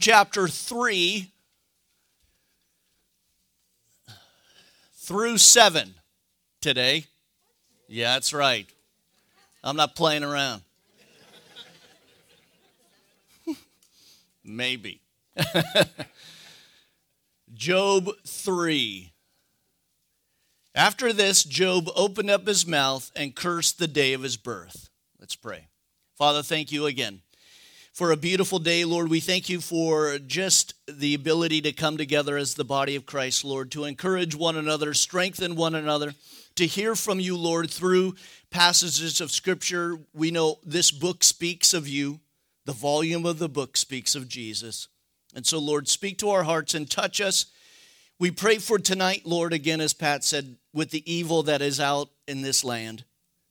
chapter 3 through 7 today. Yeah, that's right. I'm not playing around. Maybe. Job 3. After this, Job opened up his mouth and cursed the day of his birth. Let's pray. Father, thank you again for a beautiful day, Lord. We thank you for just the ability to come together as the body of Christ, Lord, to encourage one another, strengthen one another, to hear from you, Lord, through passages of Scripture. We know this book speaks of you, the volume of the book speaks of Jesus. And so, Lord, speak to our hearts and touch us. We pray for tonight, Lord, again, as Pat said, with the evil that is out in this land,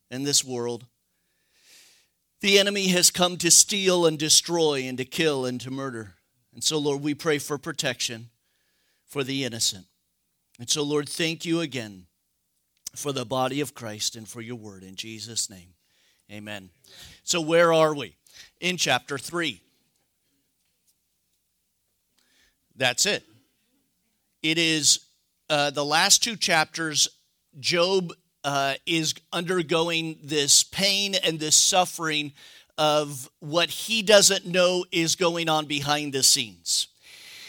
in this world. The enemy has come to steal and destroy and to kill and to murder. And so, Lord, we pray for protection for the innocent. And so, Lord, thank you again for the body of Christ and for your word. In Jesus' name, amen. So, where are we? In chapter 3. That's it. It is uh, the last two chapters. Job uh, is undergoing this pain and this suffering of what he doesn't know is going on behind the scenes.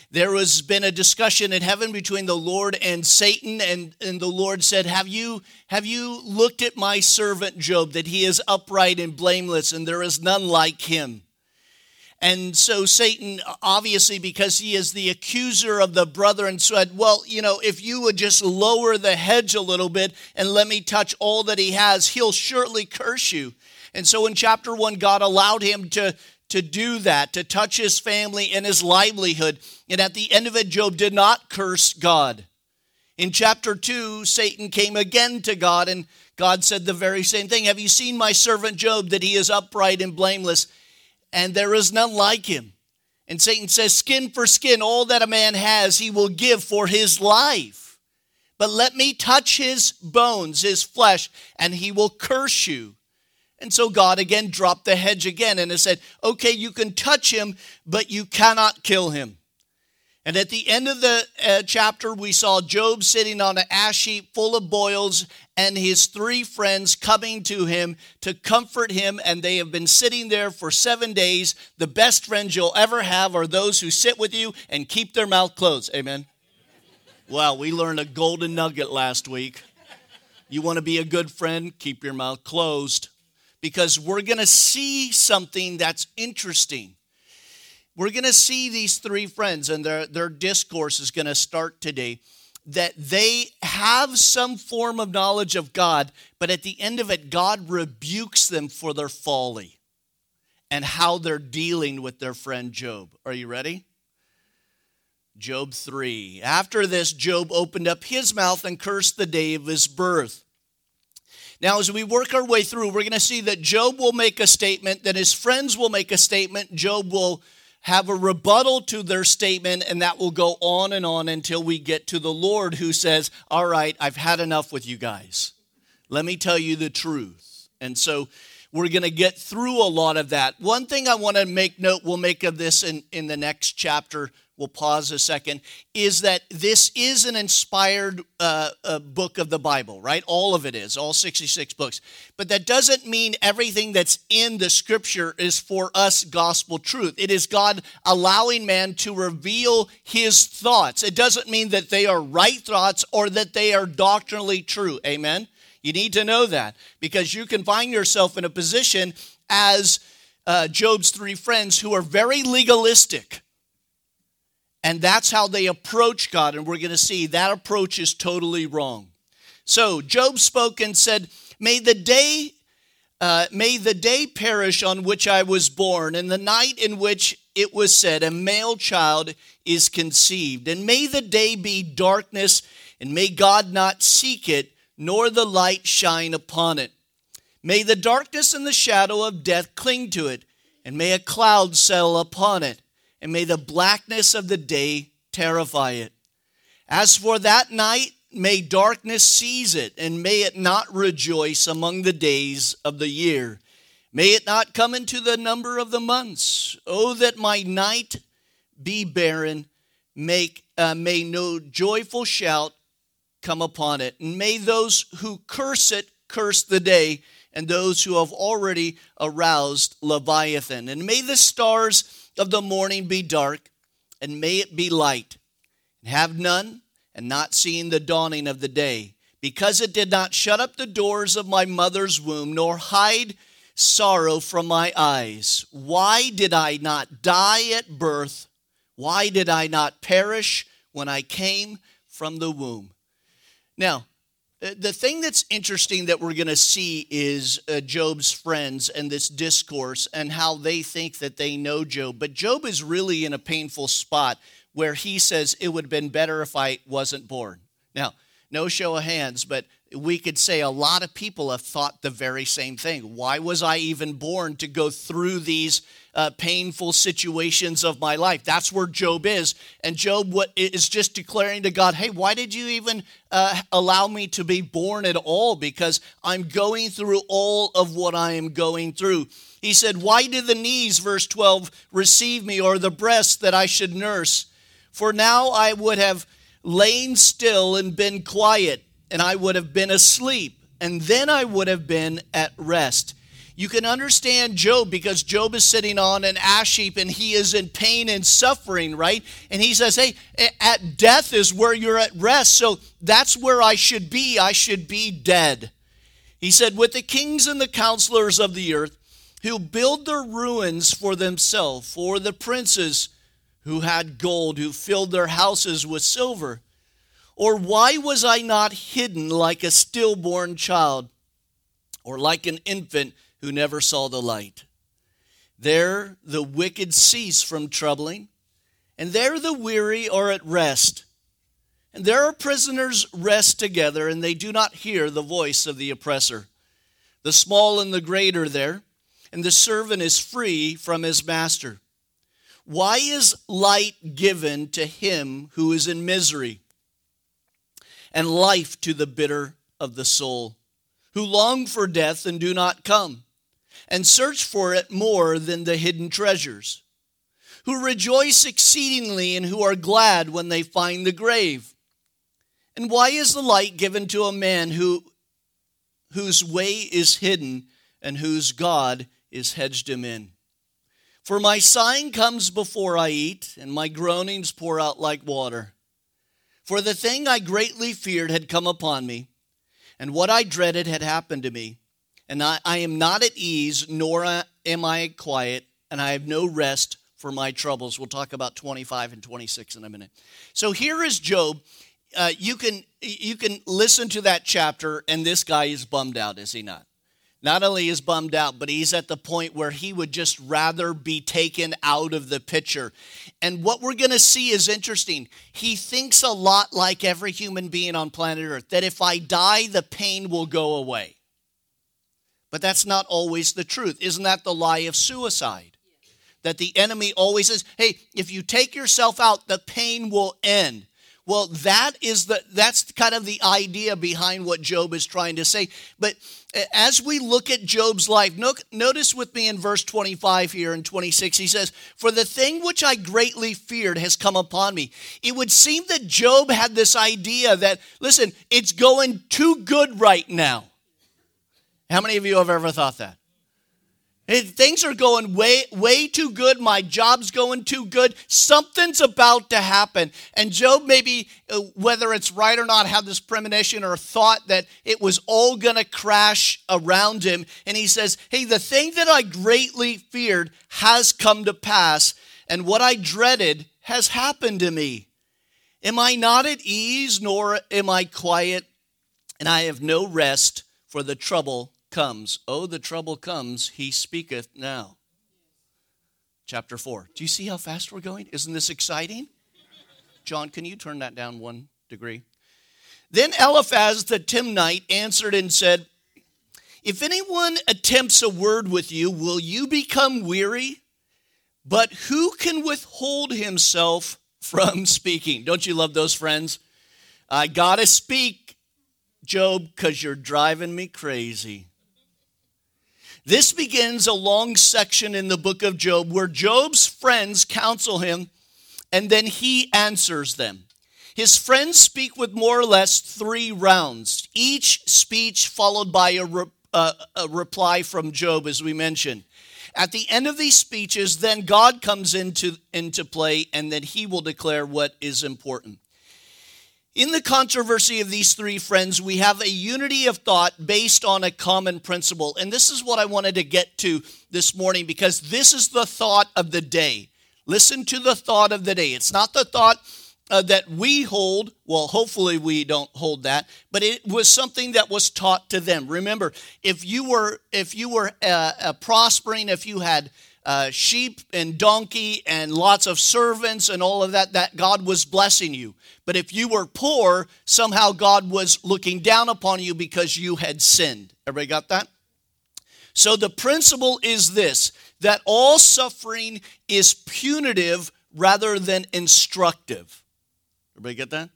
There has been a discussion in heaven between the Lord and Satan, and, and the Lord said, have you, have you looked at my servant Job, that he is upright and blameless, and there is none like him? And so Satan, obviously, because he is the accuser of the brethren, said, Well, you know, if you would just lower the hedge a little bit and let me touch all that he has, he'll surely curse you. And so in chapter one, God allowed him to, to do that, to touch his family and his livelihood. And at the end of it, Job did not curse God. In chapter 2, Satan came again to God, and God said the very same thing Have you seen my servant Job, that he is upright and blameless? And there is none like him. And Satan says, Skin for skin, all that a man has, he will give for his life. But let me touch his bones, his flesh, and he will curse you. And so God again dropped the hedge again and said, Okay, you can touch him, but you cannot kill him. And at the end of the uh, chapter, we saw Job sitting on an ash heap full of boils and his three friends coming to him to comfort him. And they have been sitting there for seven days. The best friends you'll ever have are those who sit with you and keep their mouth closed. Amen. Well, we learned a golden nugget last week. You want to be a good friend? Keep your mouth closed because we're going to see something that's interesting we're going to see these three friends, and their, their discourse is going to start today. That they have some form of knowledge of God, but at the end of it, God rebukes them for their folly and how they're dealing with their friend Job. Are you ready? Job 3. After this, Job opened up his mouth and cursed the day of his birth. Now, as we work our way through, we're going to see that Job will make a statement, that his friends will make a statement, Job will have a rebuttal to their statement, and that will go on and on until we get to the Lord who says, All right, I've had enough with you guys. Let me tell you the truth. And so we're going to get through a lot of that. One thing I want to make note, we'll make of this in, in the next chapter we'll pause a second, is that this is an inspired uh, uh, book of the Bible, right? All of it is, all 66 books. But that doesn't mean everything that's in the scripture is for us gospel truth. It is God allowing man to reveal his thoughts. It doesn't mean that they are right thoughts or that they are doctrinally true. Amen? You need to know that because you can find yourself in a position as uh, Job's three friends who are very legalistic and that's how they approach God. And we're going to see that approach is totally wrong. So Job spoke and said, May the day uh, may the day perish on which I was born, and the night in which it was said, A male child is conceived. And may the day be darkness, and may God not seek it, nor the light shine upon it. May the darkness and the shadow of death cling to it, and may a cloud settle upon it and may the blackness of the day terrify it. As for that night, may darkness seize it, and may it not rejoice among the days of the year. May it not come into the number of the months. Oh, that my night be barren, make, uh, may no joyful shout come upon it. And may those who curse it curse the day, and those who have already aroused Leviathan. And may the stars of the morning be dark, and may it be light, and have none, and not seeing the dawning of the day. Because it did not shut up the doors of my mother's womb, nor hide sorrow from my eyes. Why did I not die at birth? Why did I not perish when I came from the womb? Now, the thing that's interesting that we're going to see is uh, Job's friends and this discourse and how they think that they know Job. But Job is really in a painful spot where he says, It would have been better if I wasn't born. Now, no show of hands, but we could say a lot of people have thought the very same thing. Why was I even born to go through these uh, painful situations of my life? That's where Job is. And Job is just declaring to God, hey, why did you even uh, allow me to be born at all? Because I'm going through all of what I am going through. He said, Why did the knees, verse 12, receive me, or the breasts that I should nurse? For now I would have lain still and been quiet and I would have been asleep, and then I would have been at rest. You can understand Job because Job is sitting on an ash heap and he is in pain and suffering, right? And he says, Hey, at death is where you're at rest. So that's where I should be. I should be dead. He said, With the kings and the counselors of the earth who build their ruins for themselves, for the princes who had gold, who filled their houses with silver. Or why was I not hidden like a stillborn child, or like an infant who never saw the light? There the wicked cease from troubling, and there the weary are at rest. And there prisoners rest together, and they do not hear the voice of the oppressor. The small and the great are there, and the servant is free from his master. Why is light given to him who is in misery? And life to the bitter of the soul, who long for death and do not come, and search for it more than the hidden treasures, who rejoice exceedingly and who are glad when they find the grave. And why is the light given to a man who, whose way is hidden and whose God is hedged him in? For my sighing comes before I eat, and my groanings pour out like water. For the thing I greatly feared had come upon me, and what I dreaded had happened to me. And I, I am not at ease, nor am I quiet, and I have no rest for my troubles. We'll talk about 25 and 26 in a minute. So here is Job. Uh, you can you can listen to that chapter, and this guy is bummed out, is he not? Not only is bummed out, but he's at the point where he would just rather be taken out of the picture. And what we're going to see is interesting. He thinks a lot like every human being on planet Earth that if I die, the pain will go away. But that's not always the truth. Isn't that the lie of suicide? That the enemy always says, hey, if you take yourself out, the pain will end. Well, that is the that's kind of the idea behind what Job is trying to say. But uh, as we look at Job's life, notice with me in verse 25 here and 26, he says, For the thing which I greatly feared has come upon me. It would seem that Job had this idea that, listen, it's going too good right now. How many of you have ever thought that? Things are going way, way too good. My job's going too good. Something's about to happen. And Job, maybe, uh, whether it's right or not, had this premonition or thought that it was all going to crash around him. And he says, Hey, the thing that I greatly feared has come to pass, and what I dreaded has happened to me. Am I not at ease, nor am I quiet, and I have no rest for the trouble comes. Oh, the trouble comes, he speaketh now. Chapter 4. Do you see how fast we're going? Isn't this exciting? John, can you turn that down one degree? Then Eliphaz the Temanite answered and said, If anyone attempts a word with you, will you become weary? But who can withhold himself from speaking? Don't you love those friends? I gotta speak, Job, because you're driving me crazy. This begins a long section in the book of Job where Job's friends counsel him and then he answers them. His friends speak with more or less three rounds, each speech followed by a, re- uh, a reply from Job, as we mentioned. At the end of these speeches, then God comes into, into play, and then he will declare what is important. In the controversy of these three friends, we have a unity of thought based on a common principle. And this is what I wanted to get to this morning because this is the thought of the day. Listen to the thought of the day. It's not the thought uh, that we hold, well, hopefully we don't hold that, but it was something that was taught to them. Remember, if you were if you were uh, uh, prospering, if you had uh, sheep and donkey and lots of servants and all of that, that God was blessing you. But if you were poor, somehow God was looking down upon you because you had sinned. Everybody got that? So the principle is this that all suffering is punitive rather than instructive. Everybody get that?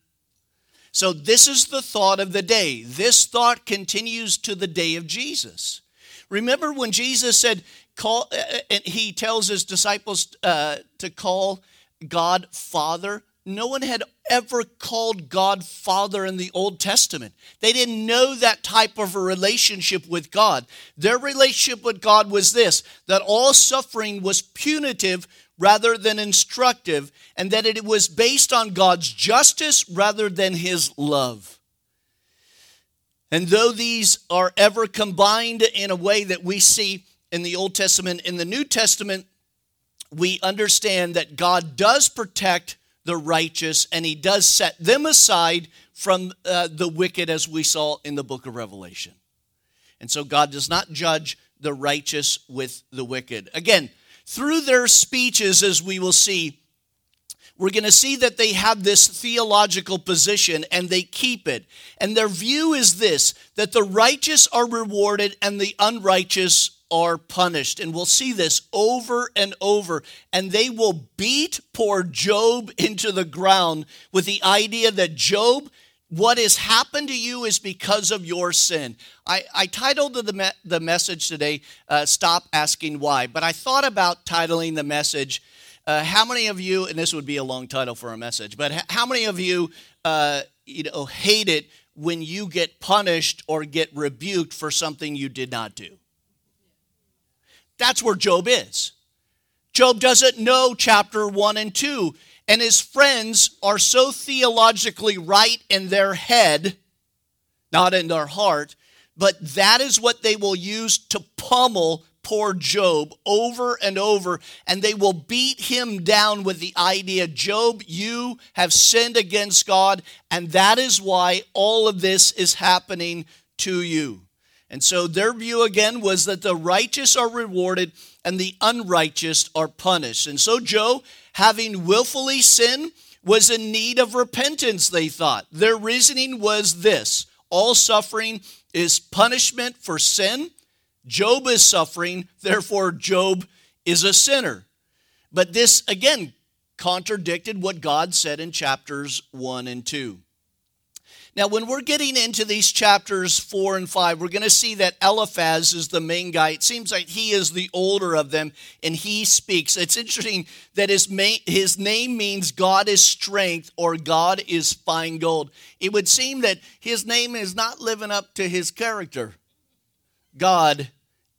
So, this is the thought of the day. This thought continues to the day of Jesus. Remember when Jesus said, call, uh, uh, and he tells his disciples uh, to call God Father? No one had ever called God Father in the Old Testament. They didn't know that type of a relationship with God. Their relationship with God was this that all suffering was punitive rather than instructive, and that it was based on God's justice rather than his love. And though these are ever combined in a way that we see in the Old Testament, in the New Testament, we understand that God does protect the righteous and he does set them aside from uh, the wicked, as we saw in the book of Revelation. And so God does not judge the righteous with the wicked. Again, through their speeches, as we will see, we're going to see that they have this theological position and they keep it. And their view is this that the righteous are rewarded and the unrighteous are punished. And we'll see this over and over. And they will beat poor Job into the ground with the idea that Job what has happened to you is because of your sin. I, I titled the, the message today, uh, Stop Asking Why, but I thought about titling the message, uh, How many of you, and this would be a long title for a message, but how many of you, uh, you know, hate it when you get punished or get rebuked for something you did not do? That's where Job is. Job doesn't know chapter 1 and 2 and his friends are so theologically right in their head, not in their heart, but that is what they will use to pummel poor Job over and over, and they will beat him down with the idea Job, you have sinned against God, and that is why all of this is happening to you. And so their view again was that the righteous are rewarded and the unrighteous are punished. And so Job having willfully sinned, was in need of repentance, they thought. Their reasoning was this all suffering is punishment for sin. Job is suffering, therefore, Job is a sinner. But this, again, contradicted what God said in chapters 1 and 2. Now, when we're getting into these chapters four and five, we're going to see that Eliphaz is the main guy. It seems like he is the older of them, and he speaks. It's interesting that his, main, his name means God is strength or God is fine gold. It would seem that his name is not living up to his character. God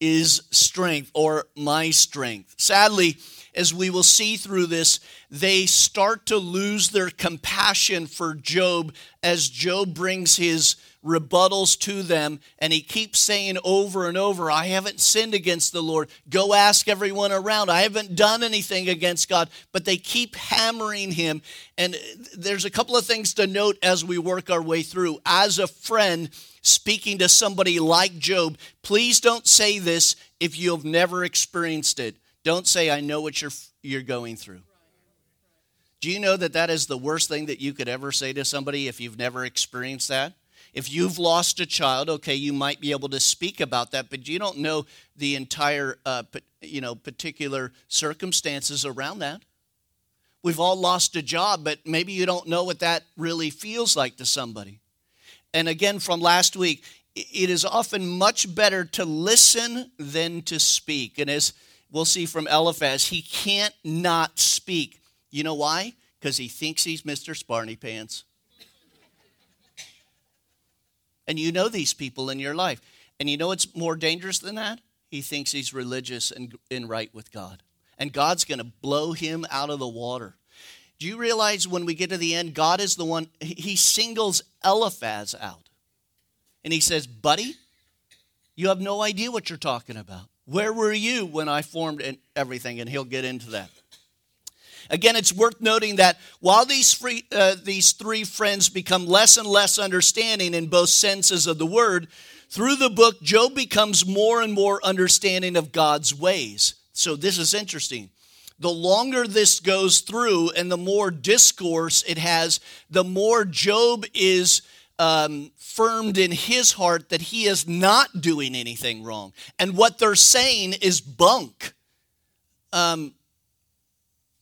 is strength or my strength. Sadly, as we will see through this, they start to lose their compassion for Job as Job brings his rebuttals to them and he keeps saying over and over, I haven't sinned against the Lord. Go ask everyone around. I haven't done anything against God. But they keep hammering him. And there's a couple of things to note as we work our way through. As a friend, speaking to somebody like Job, please don't say this if you have never experienced it. Don't say, I know what you're, you're going through. Do you know that that is the worst thing that you could ever say to somebody if you've never experienced that? If you've lost a child, okay, you might be able to speak about that, but you don't know the entire, uh, you know, particular circumstances around that. We've all lost a job, but maybe you don't know what that really feels like to somebody. And again, from last week, it is often much better to listen than to speak. And as we'll see from Eliphaz, he can't not speak. You know why? because he thinks he's Mr. Sparny Pants. And you know these people in your life. And you know what's more dangerous than that? He thinks he's religious and, and right with God. And God's going to blow him out of the water. Do you realize when we get to the end, God is the one, he singles Eliphaz out. And he says, Buddy, you have no idea what you're talking about. Where were you when I formed everything? And he'll get into that. Again, it's worth noting that while these, uh, these three friends become less and less understanding in both senses of the word, through the book, Job becomes more and more understanding of God's ways. So, this is interesting. The longer this goes through and the more discourse it has, the more Job is um, firmed in his heart that he is not doing anything wrong. And what they're saying is bunk. Um,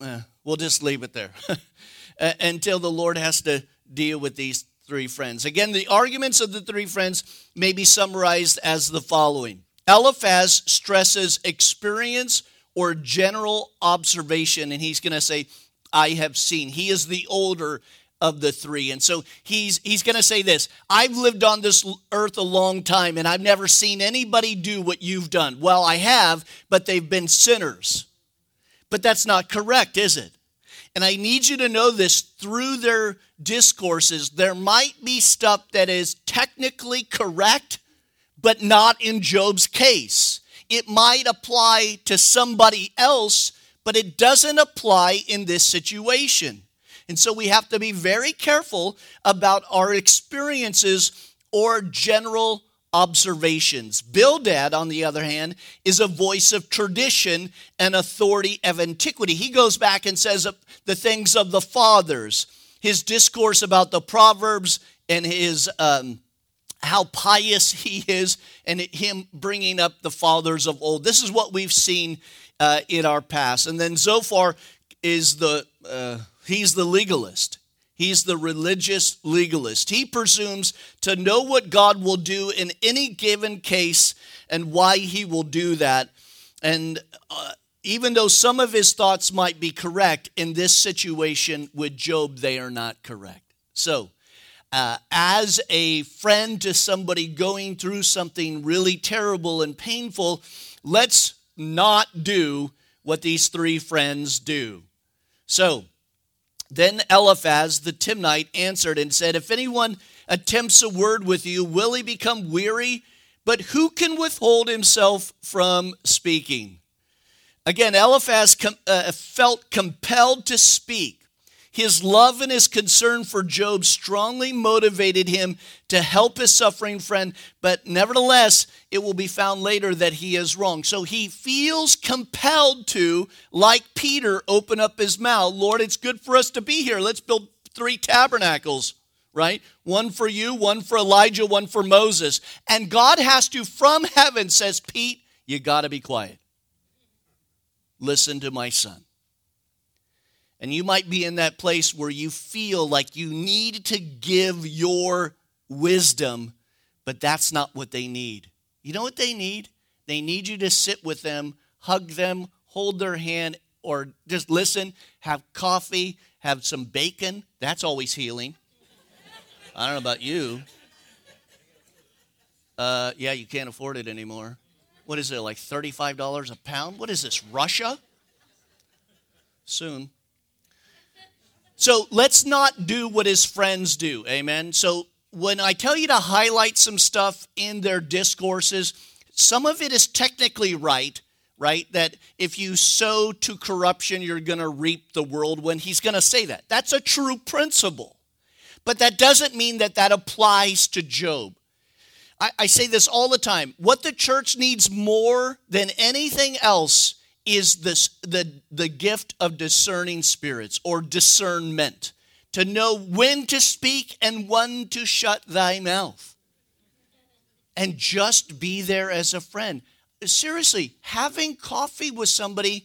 eh, we'll just leave it there until the Lord has to deal with these three friends. Again, the arguments of the three friends may be summarized as the following Eliphaz stresses experience or general observation, and he's going to say, I have seen. He is the older of the three. And so he's he's going to say this, I've lived on this earth a long time and I've never seen anybody do what you've done. Well, I have, but they've been sinners. But that's not correct, is it? And I need you to know this through their discourses. There might be stuff that is technically correct, but not in Job's case. It might apply to somebody else, but it doesn't apply in this situation. And so we have to be very careful about our experiences or general observations. Bildad, on the other hand, is a voice of tradition and authority of antiquity. He goes back and says the things of the fathers, his discourse about the Proverbs and his. Um, how pious he is, and him bringing up the fathers of old. This is what we've seen uh, in our past. And then Zophar is the uh, he's the legalist. He's the religious legalist. He presumes to know what God will do in any given case and why he will do that. And uh, even though some of his thoughts might be correct, in this situation with Job, they are not correct. So, uh, as a friend to somebody going through something really terrible and painful, let's not do what these three friends do. So, then Eliphaz the Temanite answered and said, If anyone attempts a word with you, will he become weary? But who can withhold himself from speaking? Again, Eliphaz com- uh, felt compelled to speak. His love and his concern for Job strongly motivated him to help his suffering friend, but nevertheless, it will be found later that he is wrong. So he feels compelled to, like Peter, open up his mouth. Lord, it's good for us to be here. Let's build three tabernacles, right? One for you, one for Elijah, one for Moses. And God has to, from heaven, says, Pete, you got to be quiet. Listen to my son. And you might be in that place where you feel like you need to give your wisdom, but that's not what they need. You know what they need? They need you to sit with them, hug them, hold their hand, or just listen, have coffee, have some bacon. That's always healing. I don't know about you. Uh, yeah, you can't afford it anymore. What is it, like $35 a pound? What is this, Russia? Soon. So let's not do what his friends do. Amen. So when I tell you to highlight some stuff in their discourses, some of it is technically right, right? That if you sow to corruption, you're going to reap the world when He's going to say that. That's a true principle. But that doesn't mean that that applies to Job. I, I say this all the time. What the church needs more than anything else is this, the, the gift of discerning spirits or discernment to know when to speak and when to shut thy mouth. And just be there as a friend. Seriously, having coffee with somebody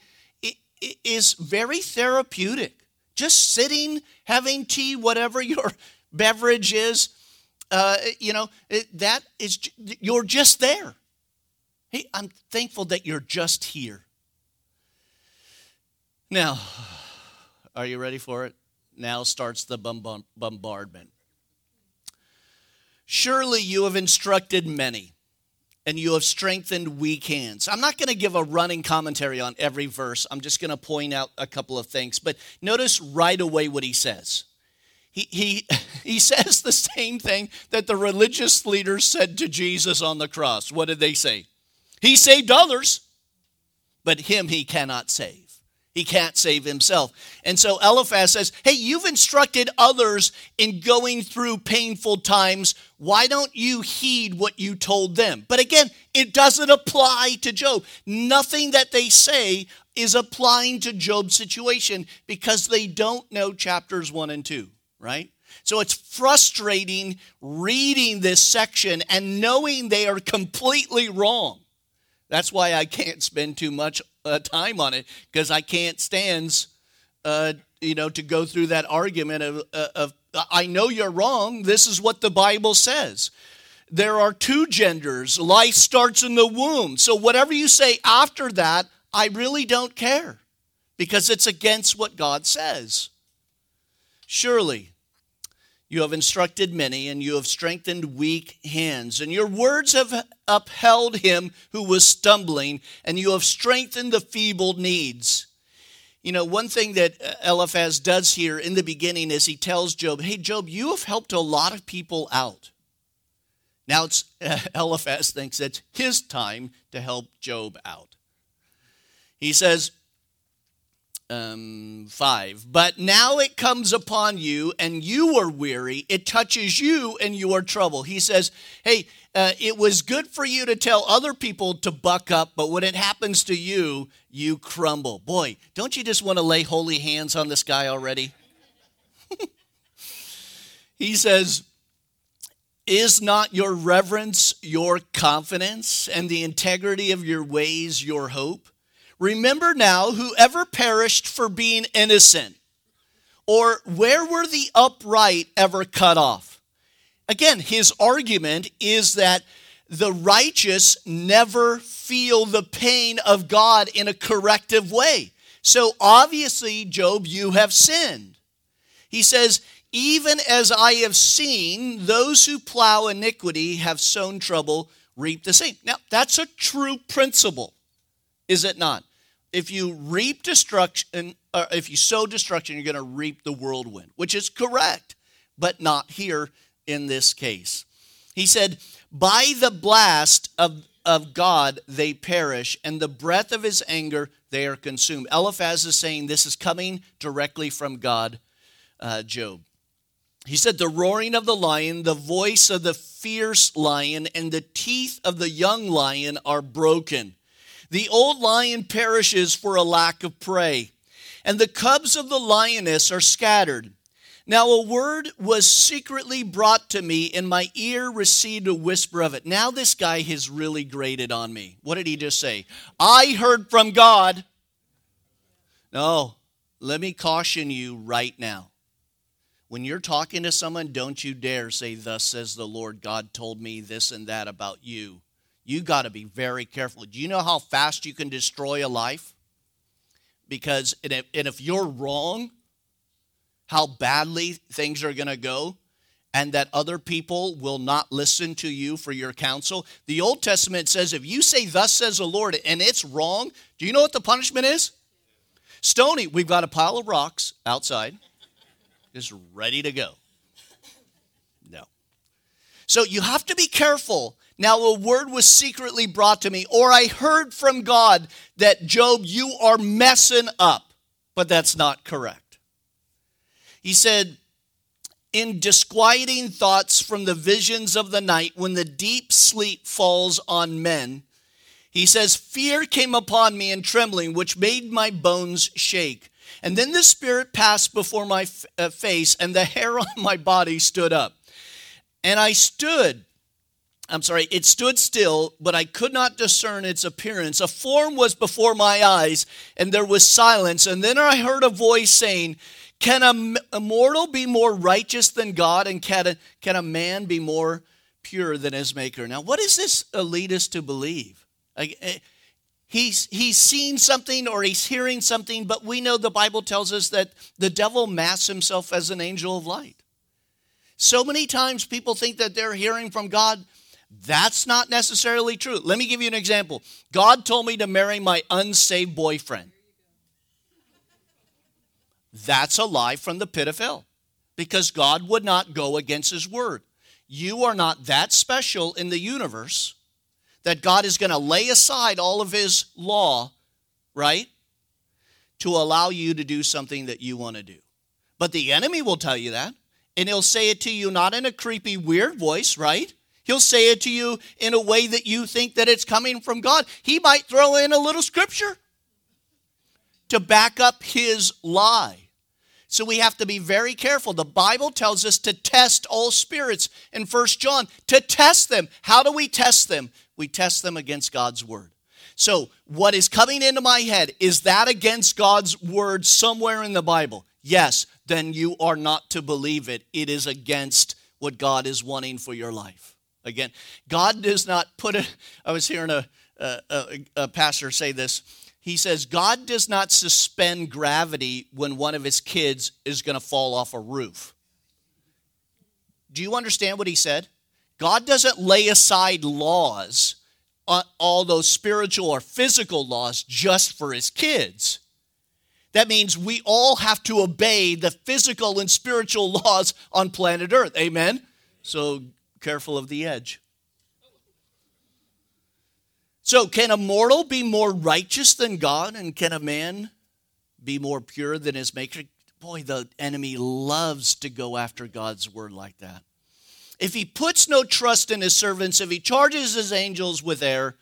is very therapeutic. Just sitting, having tea, whatever your beverage is, uh, you know, that is, you're just there. Hey, I'm thankful that you're just here. Now, are you ready for it? now starts the bombardment. Surely you have instructed many, and you have strengthened weak hands. I'm not going to give a running commentary on every verse. I'm just going to point out a couple of things. But notice right away what he says. He, he, he says the same thing that the religious leaders said to Jesus on the cross. What did they say? He saved others, but him he cannot save. He can't save himself. And so Eliphaz says, Hey, you've instructed others in going through painful times. Why don't you heed what you told them? But again, it doesn't apply to Job. Nothing that they say is applying to Job's situation because they don't know chapters one and two, right? So it's frustrating reading this section and knowing they are completely wrong. That's why I can't spend too much uh, time on it because I can't stand, uh, you know, to go through that argument of, uh, of, I know you're wrong. This is what the Bible says. There are two genders. Life starts in the womb. So whatever you say after that, I really don't care because it's against what God says. Surely, you have instructed many, and you have strengthened weak hands. And your words have upheld him who was stumbling, and you have strengthened the feeble needs. You know, one thing that uh, Eliphaz does here in the beginning is he tells Job, Hey, Job, you have helped a lot of people out. Now it's Eliphaz thinks it's his time to help Job out. He says, um, 5. But now it comes upon you, and you are weary. It touches you, and you are troubled. He says, Hey, uh, it was good for you to tell other people to buck up, but when it happens to you, you crumble. Boy, don't you just want to lay holy hands on this guy already? he says, Is not your reverence your confidence, and the integrity of your ways your hope? Remember now, whoever perished for being innocent, or where were the upright ever cut off? Again, his argument is that the righteous never feel the pain of God in a corrective way. So obviously, Job, you have sinned. He says, Even as I have seen, those who plow iniquity have sown trouble, reap the same. Now, that's a true principle is it not? If you reap destruction, or if you sow destruction, you're going to reap the whirlwind, which is correct, but not here in this case. He said, By the blast of, of God they perish, and the breath of his anger they are consumed. Eliphaz is saying this is coming directly from God, uh, Job. He said, The roaring of the lion, the voice of the fierce lion, and the teeth of the young lion are broken. The old lion perishes for a lack of prey, and the cubs of the lioness are scattered. Now a word was secretly brought to me, and my ear received a whisper of it. Now this guy has really grated on me. What did he just say? I heard from God. No, let me caution you right now. When you're talking to someone, don't you dare say, Thus says the Lord, God told me this and that about you you got to be very careful. Do you know how fast you can destroy a life? Because, and if, and if you're wrong, how badly things are going to go, and that other people will not listen to you for your counsel. The Old Testament says if you say, Thus says the Lord, and it's wrong, do you know what the punishment is? Stony. We've got a pile of rocks outside, just ready to go. No. So you have to be careful now a word was secretly brought to me, or I heard from God that, Job, you are messing up. But that's not correct. He said, in disquieting thoughts from the visions of the night, when the deep sleep falls on men, he says, Fear came upon me and trembling, which made my bones shake. And then the Spirit passed before my uh, face, and the hair on my body stood up. And I stood I'm sorry, it stood still, but I could not discern its appearance. A form was before my eyes, and there was silence. And then I heard a voice saying, Can a, mortal be more righteous than God? And can a, can a man be more pure than his maker? Now, what does this lead us to believe? Eh, he's he's seen something or he's hearing something, but we know the Bible tells us that the devil masks himself as an angel of light. So many times people think that they're hearing from God. That's not necessarily true. Let me give you an example. God told me to marry my unsaved boyfriend. That's a lie from the pit of hell because God would not go against his word. You are not that special in the universe that God is going to lay aside all of his law, right? To allow you to do something that you want to do. But the enemy will tell you that. And he'll say it to you not in a creepy, weird voice, right? He'll say it to you in a way that you think that it's coming from God. He might throw in a little scripture to back up his lie. So we have to be very careful. The Bible tells us to test all spirits in First John, to test them. How do we test them? We test them against God's word. So, what is coming into my head, is that against God's word somewhere in the Bible? Yes, then you are not to believe it. It is against what God is wanting for your life. Again, God does not put it. I was hearing a, a, a pastor say this he says God does not suspend gravity when one of his kids is going to fall off a roof. Do you understand what he said? God doesn't lay aside laws, uh, all those spiritual or physical laws, just for his kids. That means we all have to obey the physical and spiritual laws on planet Earth. Amen? So careful of the edge. So, can a mortal be more righteous than God? And can a man be more pure than his maker? Boy, the enemy loves to go after God's word like that. If he puts no trust in his servants, if he charges his angels with error,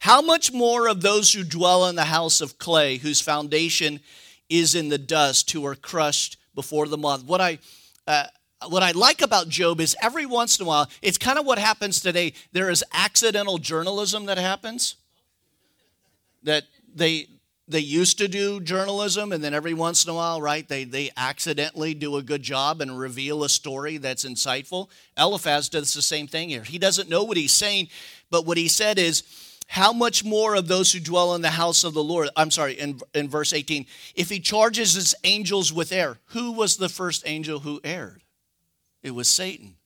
how much more of those who dwell in the house of clay, whose foundation is in the dust, who are crushed before the moth? What I uh, what I like about Job is every once in a while, it's kind of what happens today. There is accidental journalism that happens. That they they used to do journalism, and then every once in a while, right, they, they accidentally do a good job and reveal a story that's insightful. Eliphaz does the same thing here. He doesn't know what he's saying, but what he said is, how much more of those who dwell in the house of the Lord? I'm sorry, in, in verse 18, if he charges his angels with error, who was the first angel who erred? It was Satan.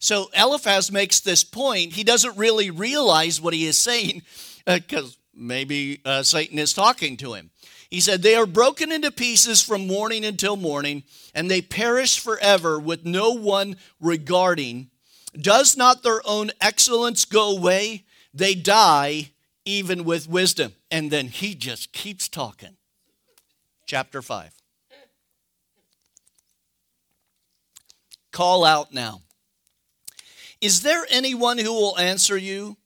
So Eliphaz makes this point. He doesn't really realize what he is saying because uh, maybe uh, Satan is talking to him. He said, They are broken into pieces from morning until morning, and they perish forever with no one regarding. Does not their own excellence go away? They die even with wisdom. And then he just keeps talking. Chapter 5. Call out now. Is there anyone who will answer you?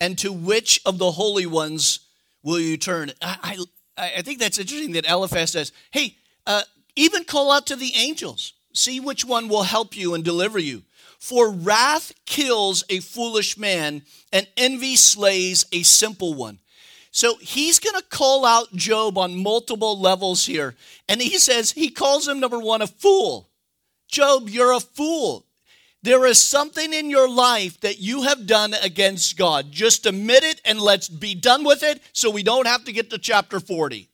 And to which of the holy ones will you turn? I, I, I think that's interesting that Eliphaz says, hey, uh, even call out to the angels. See which one will help you and deliver you. For wrath kills a foolish man, and envy slays a simple one. So he's going to call out Job on multiple levels here. And he says, he calls him, number one, a fool. Job, you're a fool. There is something in your life that you have done against God. Just admit it and let's be done with it so we don't have to get to chapter 40.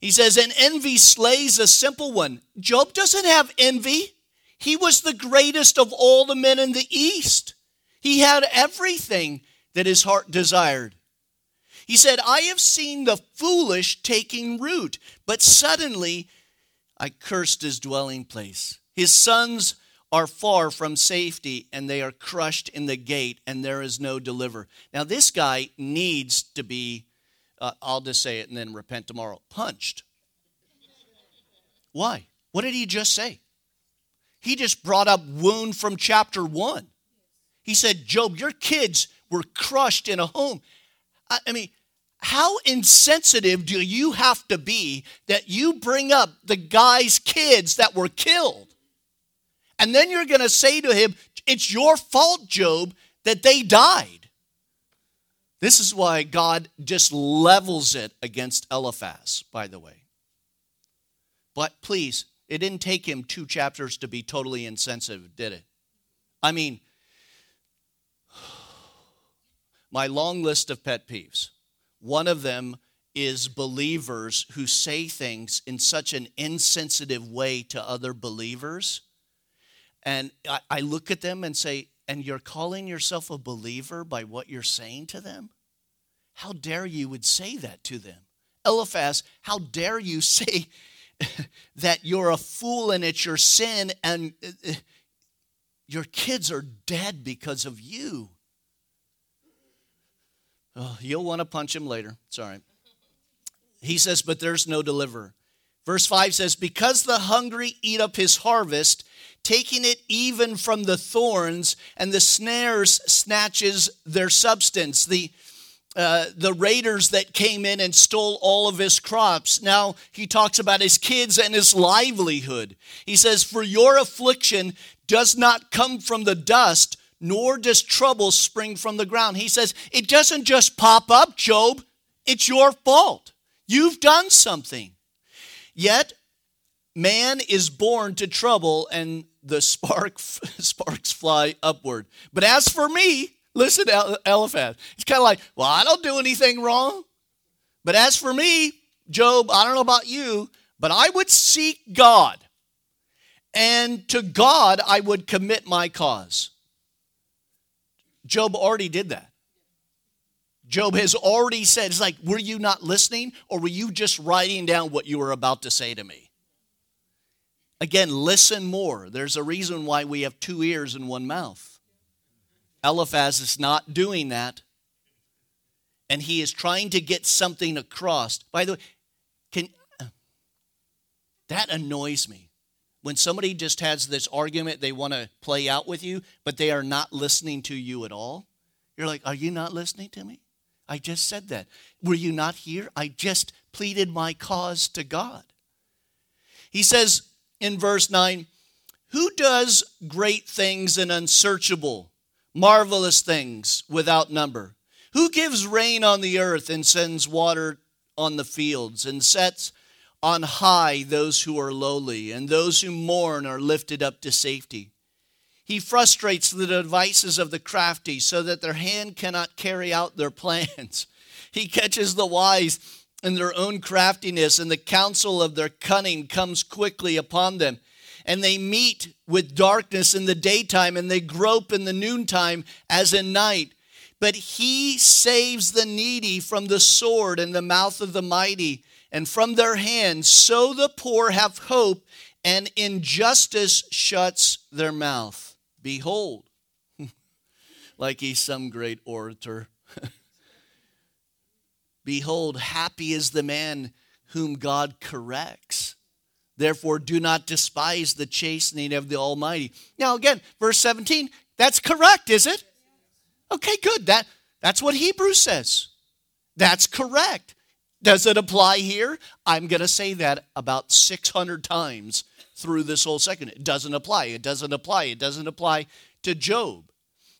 He says, and envy slays a simple one. Job doesn't have envy. He was the greatest of all the men in the East. He had everything that his heart desired. He said, I have seen the foolish taking root, but suddenly I cursed his dwelling place. His sons are far from safety, and they are crushed in the gate, and there is no deliver. Now, this guy needs to be, uh, I'll just say it and then repent tomorrow, punched. Why? What did he just say? He just brought up wound from chapter one. He said, Job, your kids were crushed in a home. I, I mean, how insensitive do you have to be that you bring up the guy's kids that were killed? And then you're going to say to him, It's your fault, Job, that they died. This is why God just levels it against Eliphaz, by the way. But please, it didn't take him two chapters to be totally insensitive, did it? I mean, my long list of pet peeves. One of them is believers who say things in such an insensitive way to other believers. And I, I, look at them and say, And you're calling yourself a believer by what you're saying to them? How dare you would say that to them? Eliphaz, how dare you say that you're a fool and it's your sin and uh, uh, your kids are dead because of you? Oh, you'll want to punch him later. It's all right. He says, But there's no deliverer. Verse 5 says, Because the hungry eat up his harvest, taking it even from the thorns, and the snares snatches their substance. The uh, the raiders that came in and stole all of his crops. Now he talks about his kids and his livelihood. He says, For your affliction does not come from the dust, nor does trouble spring from the ground. He says, It doesn't just pop up, Job. It's your fault. You've done something. Yet, man is born to trouble and the spark, sparks fly upward. But as for me, Listen Eliphaz. He's kind of like, well, I don't do anything wrong. But as for me, Job, I don't know about you, but I would seek God. And to God, I would commit my cause. Job already did that. Job has already said, it's like, were you not listening or were you just writing down what you were about to say to me? Again, listen more. There's a reason why we have two ears and one mouth. Eliphaz is not doing that. And he is trying to get something across. By the way, can that annoys me. When somebody just has this argument they want to play out with you, but they are not listening to you at all. You're like, Are you not listening to me? I just said that. Were you not here? I just pleaded my cause to God. He says in verse 9, Who does great things and unsearchable? marvelous things without number? Who gives rain on the earth and sends water on the fields and sets on high those who are lowly, and those who mourn are lifted up to safety? He frustrates the devices of the crafty so that their hand cannot carry out their plans. He catches the wise in their own craftiness, and the counsel of their cunning comes quickly upon them and they meet with darkness in the daytime and they grope in the noontime as in night. But he saves the needy from the sword and the mouth of the mighty and from their hands. So the poor have hope, and injustice shuts their mouth. Behold, like he's some great orator. Behold, happy is the man whom God corrects. Therefore, do not despise the chastening of the Almighty. Now, again, verse 17, that's correct, is it? Okay, good. That, that's what Hebrews says. That's correct. Does it apply here? I'm going to say that about 600 times through this whole second. It doesn't apply. It doesn't apply. It doesn't apply to Job.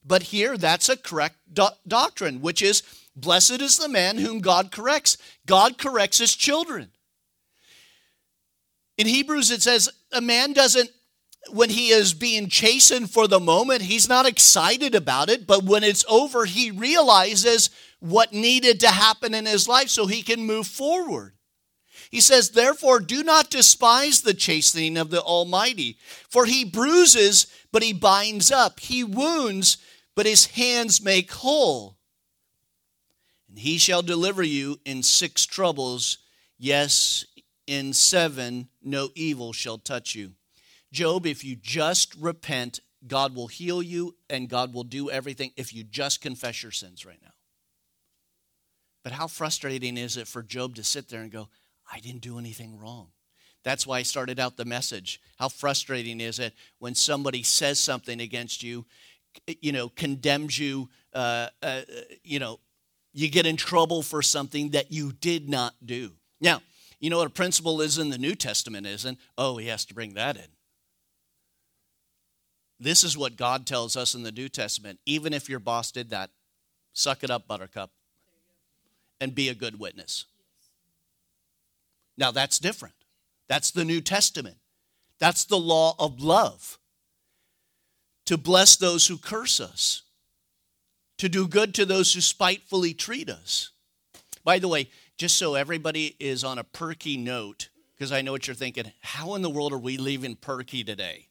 But here, that's a correct do- doctrine, which is blessed is the man whom God corrects. God corrects his children. In Hebrews, it says a man doesn't, when he is being chastened for the moment, he's not excited about it, but when it's over, he realizes what needed to happen in his life so he can move forward. He says, Therefore, do not despise the chastening of the Almighty, for he bruises, but he binds up. He wounds, but his hands make whole. And he shall deliver you in six troubles. Yes, in 7 no evil shall touch you. Job, if you just repent, God will heal you and God will do everything if you just confess your sins right now. But how frustrating is it for Job to sit there and go, I didn't do anything wrong? That's why I started out the message. How frustrating is it when somebody says something against you, you know, condemns you, uh, uh, you know, you get in trouble for something that you did not do. Now, you know what a principle is in the New Testament, isn't? Oh, he has to bring that in. This is what God tells us in the New Testament. Even if your boss did that, suck it up, buttercup, and be a good witness. Now, that's different. That's the New Testament. That's the law of love. To bless those who curse us, to do good to those who spitefully treat us. By the way, just so everybody is on a perky note, because I know what you're thinking, how in the world are we leaving perky today?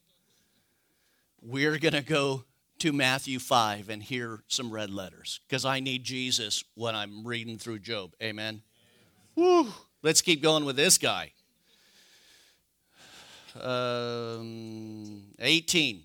We're going to go to Matthew 5 and hear some red letters because I need Jesus when I'm reading through Job. Amen. Woo. Let's keep going with this guy. Um, 18.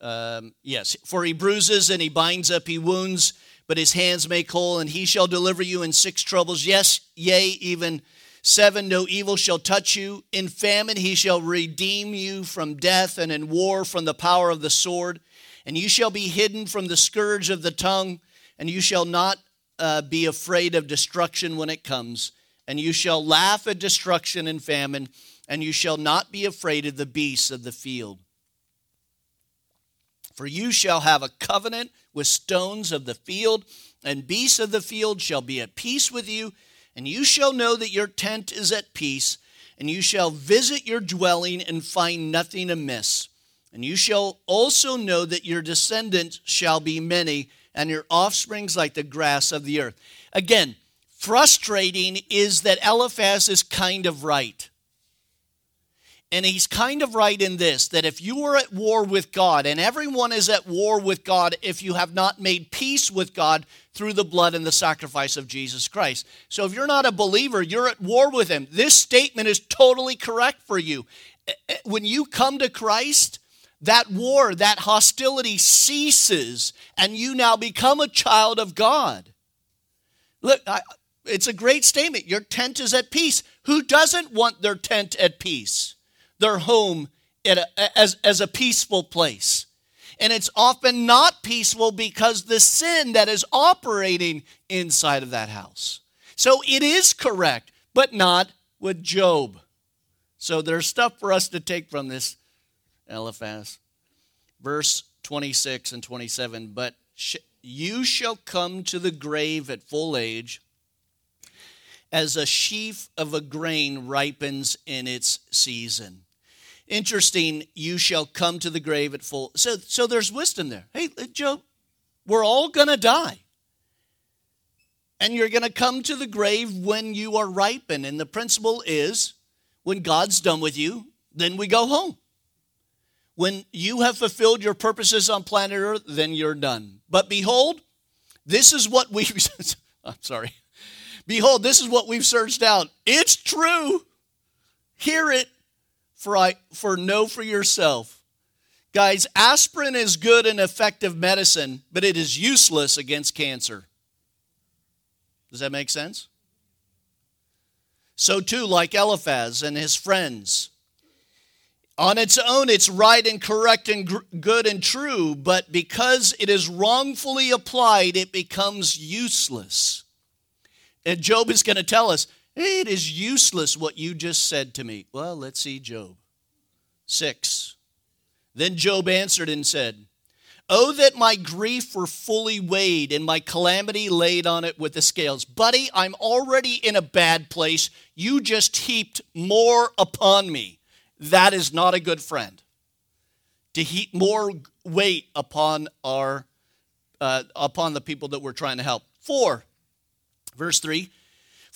Um, yes, for he bruises and he binds up, he wounds, but his hands make whole, and he shall deliver you in six troubles. Yes, yea, even seven, no evil shall touch you. In famine he shall redeem you from death, and in war from the power of the sword. And you shall be hidden from the scourge of the tongue, and you shall not uh, be afraid of destruction when it comes. And you shall laugh at destruction and famine, and you shall not be afraid of the beasts of the field. For you shall have a covenant with stones of the field, and beasts of the field shall be at peace with you, and you shall know that your tent is at peace, and you shall visit your dwelling and find nothing amiss. And you shall also know that your descendants shall be many, and your offsprings like the grass of the earth. Again, frustrating is that Eliphaz is kind of right. And he's kind of right in this that if you are at war with God, and everyone is at war with God if you have not made peace with God through the blood and the sacrifice of Jesus Christ. So if you're not a believer, you're at war with him. This statement is totally correct for you. Eh, eh, when you come to Christ, that war, that hostility ceases, and you now become a child of God. Look, I, it's a great statement. Your tent is at peace. Who doesn't want their tent at peace? Their home a, as, as a peaceful place. And it's often not peaceful because the sin that is operating inside of that house. So it is correct, but not with Job. So there's stuff for us to take from this Eliphaz. Verse 26 and 27 But you shall come to the grave at full age, as a sheaf of a grain ripens in its season interesting you shall come to the grave at full so so there's wisdom there. Hey uh, job we're all going to die. And you're going to come to the grave when you are ripened and the principle is when god's done with you then we go home. When you have fulfilled your purposes on planet earth then you're done. But behold this is what we've i'm sorry. Behold this is what we've searched out. It's true. Hear it for, I, for know for yourself. Guys, aspirin is good and effective medicine, but it is useless against cancer. Does that make sense? So, too, like Eliphaz and his friends. On its own, it's right and correct and gr- good and true, but because it is wrongfully applied, it becomes useless. And Job is going to tell us it is useless what you just said to me. Well, let's see Job. 6. Then Job answered and said, Oh, that my grief were fully weighed and my calamity laid on it with the scales. Buddy, I'm already in a bad place. You just heaped more upon me. That is not a good friend. To heap more weight upon our uh, upon the people that we're trying to help. Four, verse three.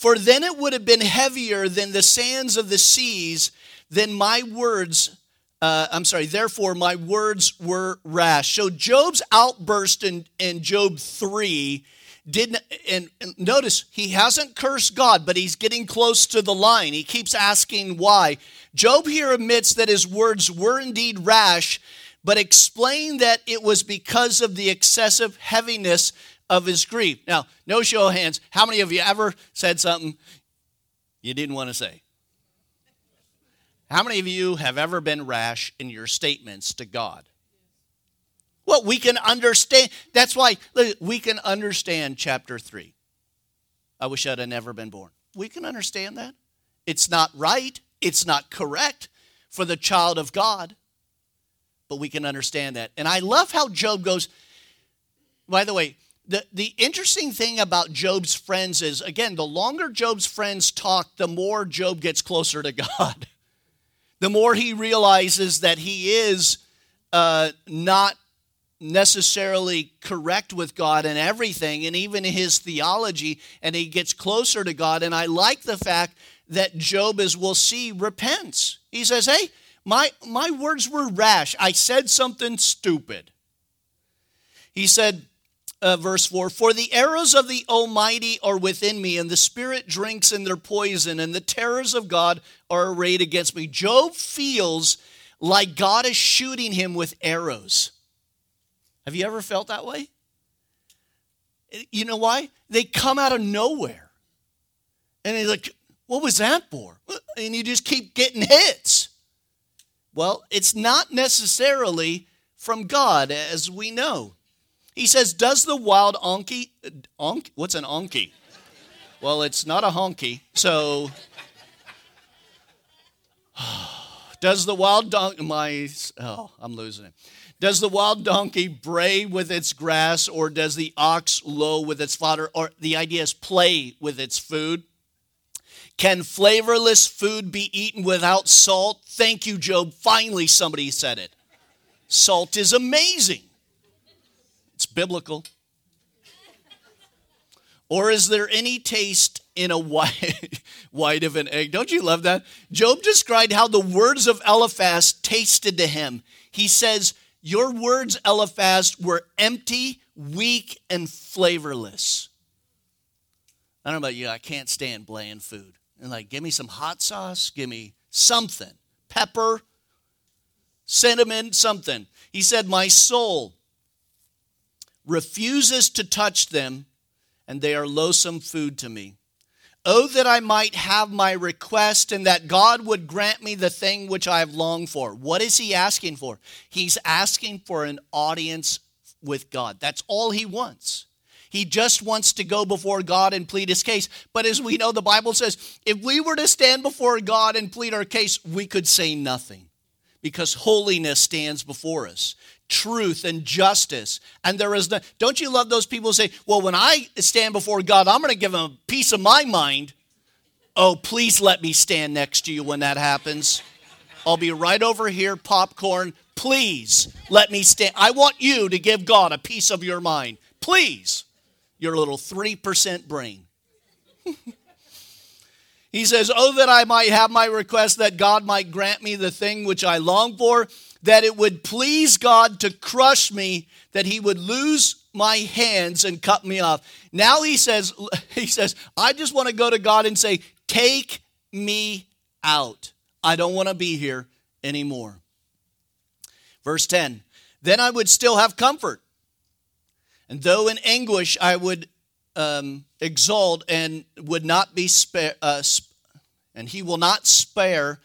For then it would have been heavier than the sands of the seas, than my words. Uh, I'm sorry, therefore my words were rash. So Job's outburst in, in Job 3 didn't, and, and notice he hasn't cursed God, but he's getting close to the line. He keeps asking why. Job here admits that his words were indeed rash, but explain that it was because of the excessive heaviness of his grief. Now, no show of hands. How many of you ever said something you didn't want to say? How many of you have ever been rash in your statements to God? Well, we can understand. That's why we can understand chapter 3. I wish I'd have never been born. We can understand that. It's not right, it's not correct for the child of God, but we can understand that. And I love how Job goes, by the way, the, the interesting thing about Job's friends is, again, the longer Job's friends talk, the more Job gets closer to God. the more he realizes that he is uh, not necessarily correct with God and everything, and even his theology, and he gets closer to God. And I like the fact that Job, as we'll see, repents. He says, Hey, my, my words were rash. I said something stupid. He said, uh, verse 4 For the arrows of the Almighty are within me, and the Spirit drinks in their poison, and the terrors of God are arrayed against me. Job feels like God is shooting him with arrows. Have you ever felt that way? You know why? They come out of nowhere. And he's like, what was that for? And you just keep getting hits. Well, it's not necessarily from God, as we know. He says, Does the wild onky, onk, what's an onky? Well, it's not a honky. So, does the wild donkey, my, oh, I'm losing it. Does the wild donkey bray with its grass, or does the ox low with its fodder? Or the idea is play with its food. Can flavorless food be eaten without salt? Thank you, Job. Finally, somebody said it. Salt is amazing. Biblical. Or is there any taste in a white, white of an egg? Don't you love that? Job described how the words of Eliphaz tasted to him. He says, Your words, Eliphaz, were empty, weak, and flavorless. I don't know about you, I can't stand bland food. And like, give me some hot sauce, give me something, pepper, cinnamon, something. He said, My soul refuses to touch them, and they are loathsome food to me. Oh, that I might have my request and that God would grant me the thing which I have longed for. What is he asking for? He's asking for an audience with God. That's all he wants. He just wants to go before God and plead his case. But as we know, the Bible says if we were to stand before God and plead our case, we could say nothing because holiness stands before us truth and justice. And there is no, don't you love those people who say, well, when I stand before God, I'm going to give him a piece of my mind. Oh, please let me stand next to you when that happens. I'll be right over here, popcorn. Please let me stand. I want you to give God a piece of your mind. Please, your little 3% brain. he says, Oh, that I might have my request that God might grant me the thing which I long for that it would please God to crush me, that he would lose my hands and cut me off. Now he says, he says, I just want to go to God and say, take me out. I don't want to be here anymore. Verse 10 Then I would still have comfort. And though in anguish I would um, exalt and would not be spare, uh, and he will not spare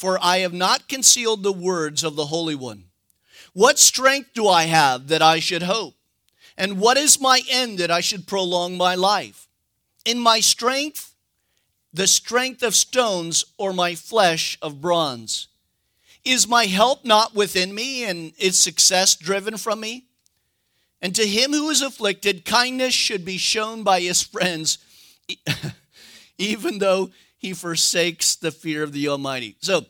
for I have not concealed the words of the Holy One. What strength do I have that I should hope? And what is my end that I should prolong my life? In my strength, the strength of stones, or my flesh of bronze? Is my help not within me, and is success driven from me? And to him who is afflicted, kindness should be shown by his friends, even though he forsakes the fear of the Almighty. So,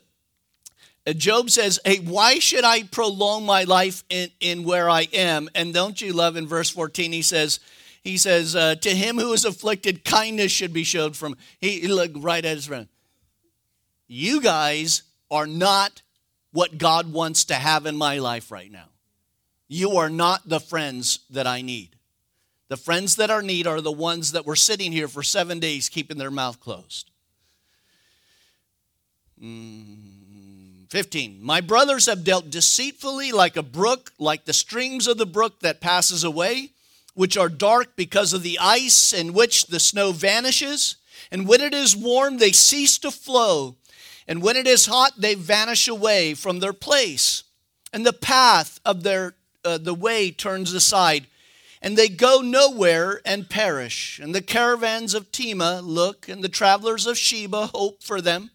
uh, Job says, Hey, why should I prolong my life in, in where I am? And don't you love in verse 14, he says, he says, uh, To him who is afflicted, kindness should be showed from. He, he looked right at his friend. You guys are not what God wants to have in my life right now. You are not the friends that I need. The friends that are need are the ones that were sitting here for seven days keeping their mouth closed. Mm, 15. My brothers have dealt deceitfully like a brook, like the streams of the brook that passes away, which are dark because of the ice in which the snow vanishes. And when it is warm, they cease to flow. And when it is hot, they vanish away from their place. And the path of their uh, the way turns aside, and they go nowhere and perish. And the caravans of Tema look, and the travelers of Sheba hope for them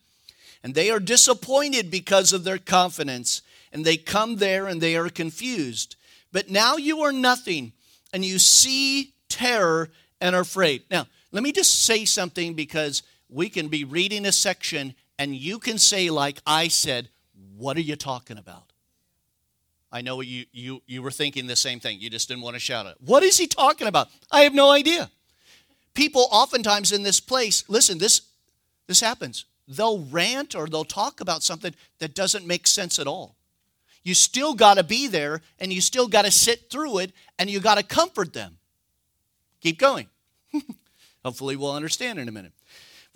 and they are disappointed because of their confidence. And they come there and they are confused. But now you are nothing, and you see terror and are afraid. Now, let me just say something because we can be reading a section and you can say, like I said, What are you talking about? I know you, you, you were thinking the same thing. You just didn't want to shout it. What is he talking about? I have no idea. People oftentimes in this place, listen, this, this happens. They'll rant or they'll talk about something that doesn't make sense at all. You still got to be there and you still got to sit through it and you got to comfort them. Keep going. Hopefully, we'll understand in a minute.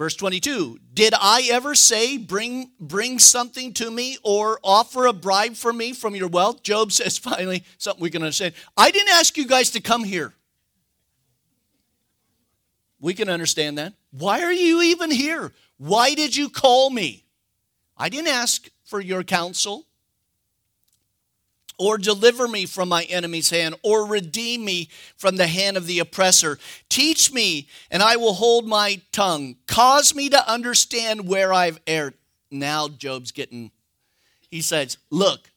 Verse 22 Did I ever say, bring, bring something to me or offer a bribe for me from your wealth? Job says finally, something we can understand. I didn't ask you guys to come here. We can understand that. Why are you even here? Why did you call me? I didn't ask for your counsel or deliver me from my enemy's hand, or redeem me from the hand of the oppressor. Teach me, and I will hold my tongue. Cause me to understand where I've erred. Now Job's getting, he says, Look,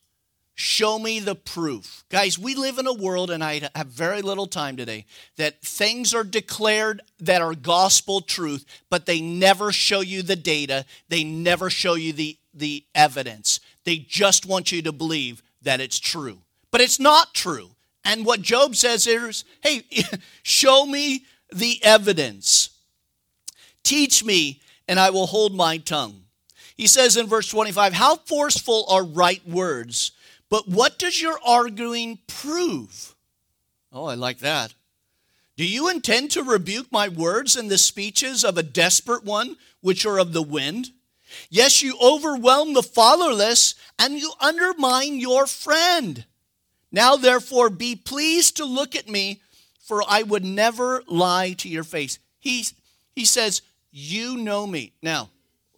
show me the proof. Guys, we live in a world, and I have very little time today, that things are declared that are gospel truth, but they never show you the data, they never show you the, the evidence. They just want you to believe that it's true. But it's not true. And what Job says is hey, show me the evidence. Teach me, and I will hold my tongue. He says in verse 25, How forceful are right words, but what does your arguing prove? Oh, I like that. Do you intend to rebuke my words and the speeches of a desperate one, which are of the wind? Yes, you overwhelm the fatherless and you undermine your friend. Now, therefore, be pleased to look at me, for I would never lie to your face. He, he says, You know me. Now,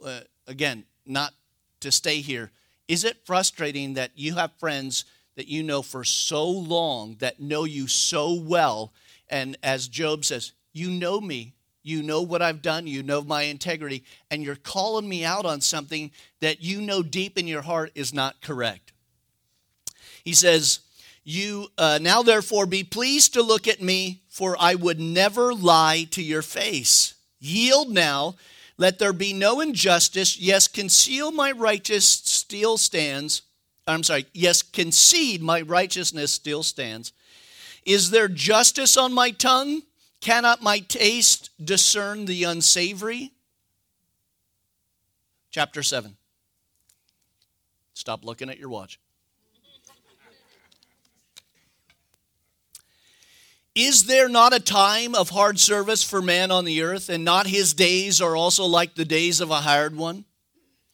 uh, again, not to stay here. Is it frustrating that you have friends that you know for so long, that know you so well? And as Job says, You know me, you know what I've done. You know my integrity. And you're calling me out on something that you know deep in your heart is not correct. He says, You uh, now therefore be pleased to look at me, for I would never lie to your face. Yield now. Let there be no injustice. Yes, conceal my righteous still stands. I'm sorry. Yes, concede my righteousness still stands. Is there justice on my tongue? Cannot my taste discern the unsavory? Chapter 7. Stop looking at your watch. Is there not a time of hard service for man on the earth, and not his days are also like the days of a hired one?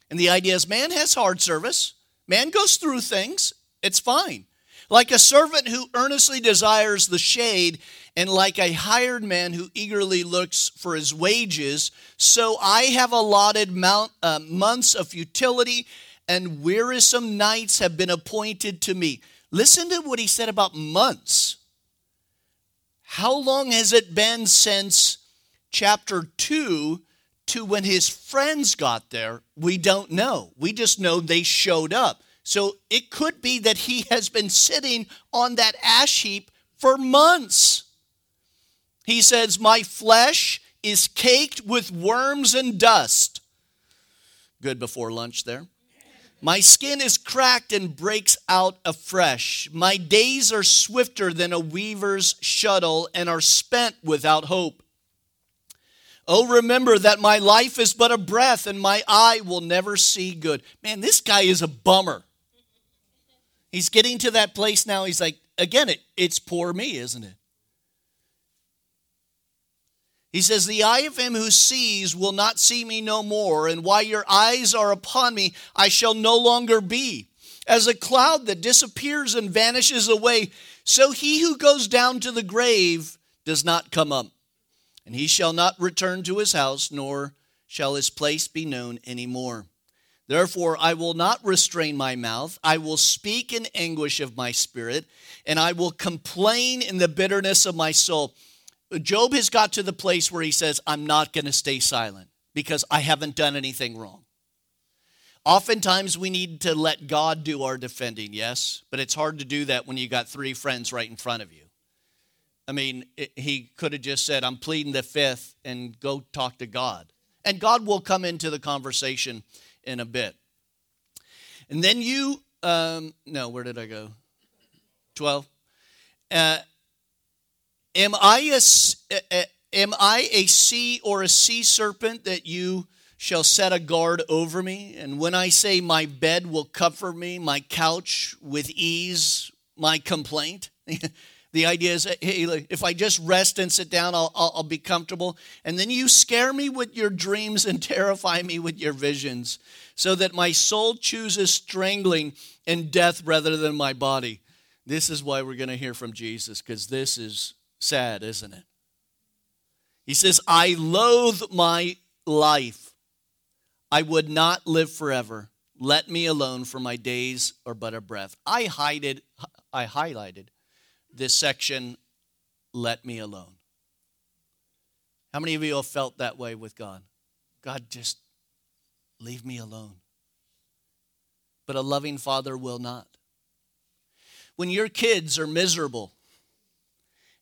And the idea is man has hard service. Man goes through things. It's fine. Like a servant who earnestly desires the shade, and like a hired man who eagerly looks for his wages, so I have allotted mount, uh, months of futility, and wearisome nights have been appointed to me. Listen to what he said about months. How long has it been since chapter 2 to when his friends got there? We don't know. We just know they showed up. So it could be that he has been sitting on that ash heap for months. He says, My flesh is caked with worms and dust. Good before lunch there. My skin is cracked and breaks out afresh. My days are swifter than a weaver's shuttle and are spent without hope. Oh, remember that my life is but a breath and my eye will never see good. Man, this guy is a bummer. He's getting to that place now. He's like, again, it, it's poor me, isn't it? He says, The eye of him who sees will not see me no more, and while your eyes are upon me, I shall no longer be. As a cloud that disappears and vanishes away, so he who goes down to the grave does not come up. And he shall not return to his house, nor shall his place be known any more. Therefore, I will not restrain my mouth. I will speak in anguish of my spirit, and I will complain in the bitterness of my soul. Job has got to the place where he says, I'm not going to stay silent because I haven't done anything wrong. Oftentimes, we need to let God do our defending, yes, but it's hard to do that when you got three friends right in front of you. I mean, it, he could have just said, I'm pleading the fifth and go talk to God. And God will come into the conversation in a bit. And then you, um, no, where did I go? 12. Uh, am, I a, am I a sea or a sea serpent that you shall set a guard over me? And when I say my bed will cover me, my couch with ease, my complaint? The idea is, hey, if I just rest and sit down, I'll, I'll, I'll, be comfortable. And then you scare me with your dreams and terrify me with your visions, so that my soul chooses strangling and death rather than my body. This is why we're going to hear from Jesus, because this is sad, isn't it? He says, I loathe my life. I would not live forever. Let me alone, for my days are but a breath. I hided, I highlighted this section, let me alone. How many of you have felt that way with God? God, just leave me alone. But a loving father will not. When your kids are miserable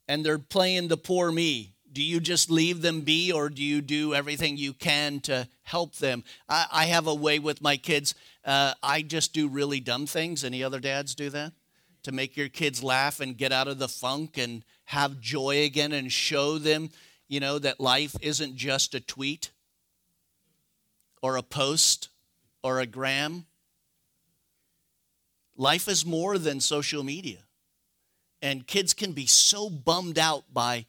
and they're playing the poor me, do you just leave them be or do you do everything you can to help them? I, I have a way with my kids. Uh, I just do really dumb things. Any other dads do that? to make your kids laugh and get out of the funk and have joy again and show them, you know, that life isn't just a tweet or a post or a gram. Life is more than social media. And kids can be so bummed out by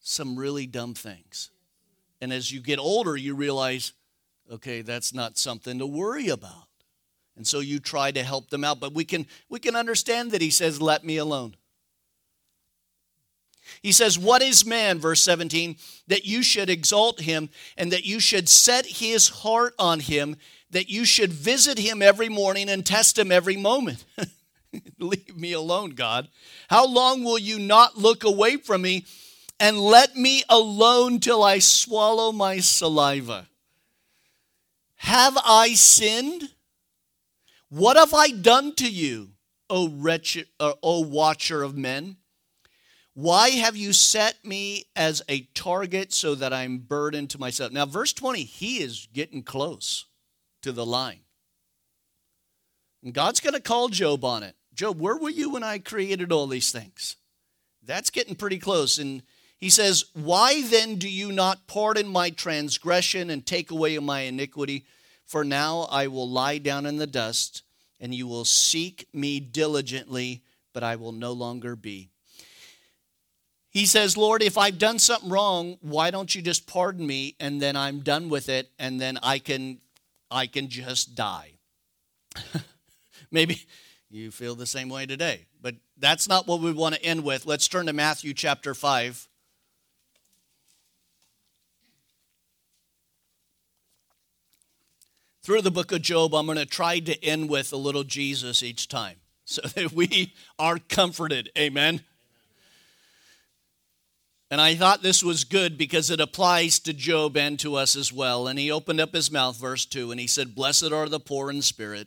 some really dumb things. And as you get older, you realize, okay, that's not something to worry about. And so you try to help them out. But we can, we can understand that he says, Let me alone. He says, What is man, verse 17, that you should exalt him and that you should set his heart on him, that you should visit him every morning and test him every moment? Leave me alone, God. How long will you not look away from me and let me alone till I swallow my saliva? Have I sinned? What have I done to you, O wretched, uh, O watcher of men? Why have you set me as a target so that I'm burdened to myself? Now, verse 20, he is getting close to the line. And God's going to call Job on it. Job, where were you when I created all these things? That's getting pretty close. And he says, Why then do you not pardon my transgression and take away my iniquity? For now I will lie down in the dust, and you will seek me diligently, but I will no longer be. He says, Lord, if I've done something wrong, why don't you just pardon me and then I'm done with it and then I can I can just die. Maybe you feel the same way today, but that's not what we want to end with. Let's turn to Matthew chapter 5. through the book of Job, I'm going to try to end with a little Jesus each time so that we are comforted. Amen. And I thought this was good because it applies to Job and to us as well. And he opened up his mouth, verse 2, and he said, Blessed are the poor in spirit,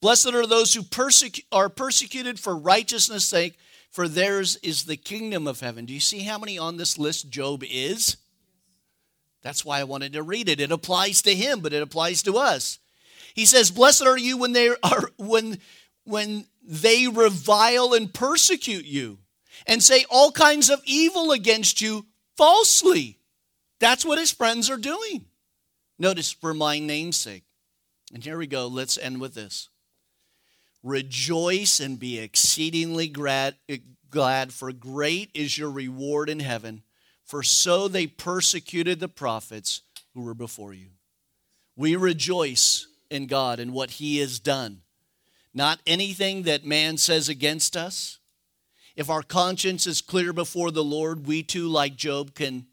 Blessed are those who are persecuted for righteousness' sake, for theirs is the kingdom of heaven. Do you see how many on this list Job is? That's why I wanted to read it. It applies to him, but it applies to us. He says, "Blessed are you when they are when when they revile and persecute you and say all kinds of evil against you falsely." That's what his friends are doing. Notice for my name's sake. And here we go. Let's end with this. Rejoice and be exceedingly glad, for great is your reward in heaven for so they persecuted the prophets who were before you. We rejoice in God and what He has done, not anything that man says against us. If our conscience is clear before the Lord, we too, like Job, can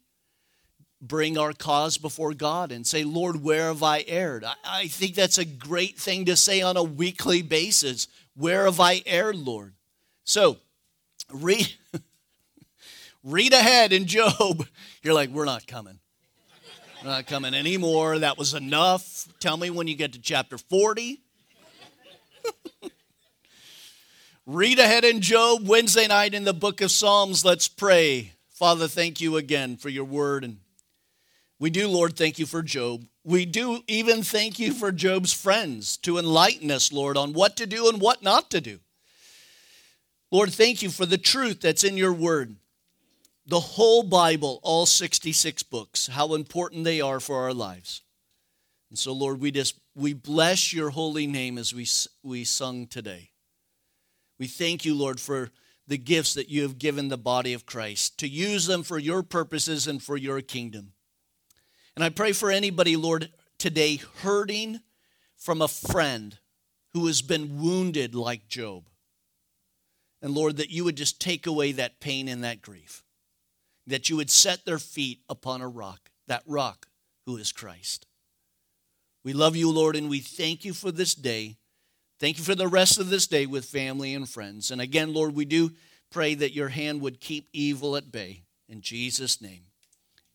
bring our cause before God and say, Lord, where have I erred? I, I think that's a great thing to say on a weekly basis. Where have I erred, Lord? So, read. read ahead in Job. You're like, we're not coming. We're not coming anymore. That was enough. Tell me when you get to chapter 40. read ahead in Job. Wednesday night in the book of Psalms. Let's pray. Father, thank you again for your word. And we do, Lord, thank you for Job. We do even thank you for Job's friends to enlighten us, Lord, on what to do and what not to do. Lord, thank you for the truth that's in your word. The whole Bible, all 66 books, how important they are for our lives. And so, Lord, we just we bless your holy name as we we sung today. We thank you, Lord, for the gifts that you have given the body of Christ to use them for your purposes and for your kingdom. And I pray for anybody, Lord, today hurting from a friend who has been wounded like Job. And Lord, that you would just take away that pain and that grief. That you would set their feet upon a rock, that rock who is Christ. We love you, Lord, and we thank you for this day. Thank you for the rest of this day with family and friends. And again, Lord, we do pray that your hand would keep evil at bay. In Jesus' name,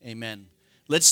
amen. Let's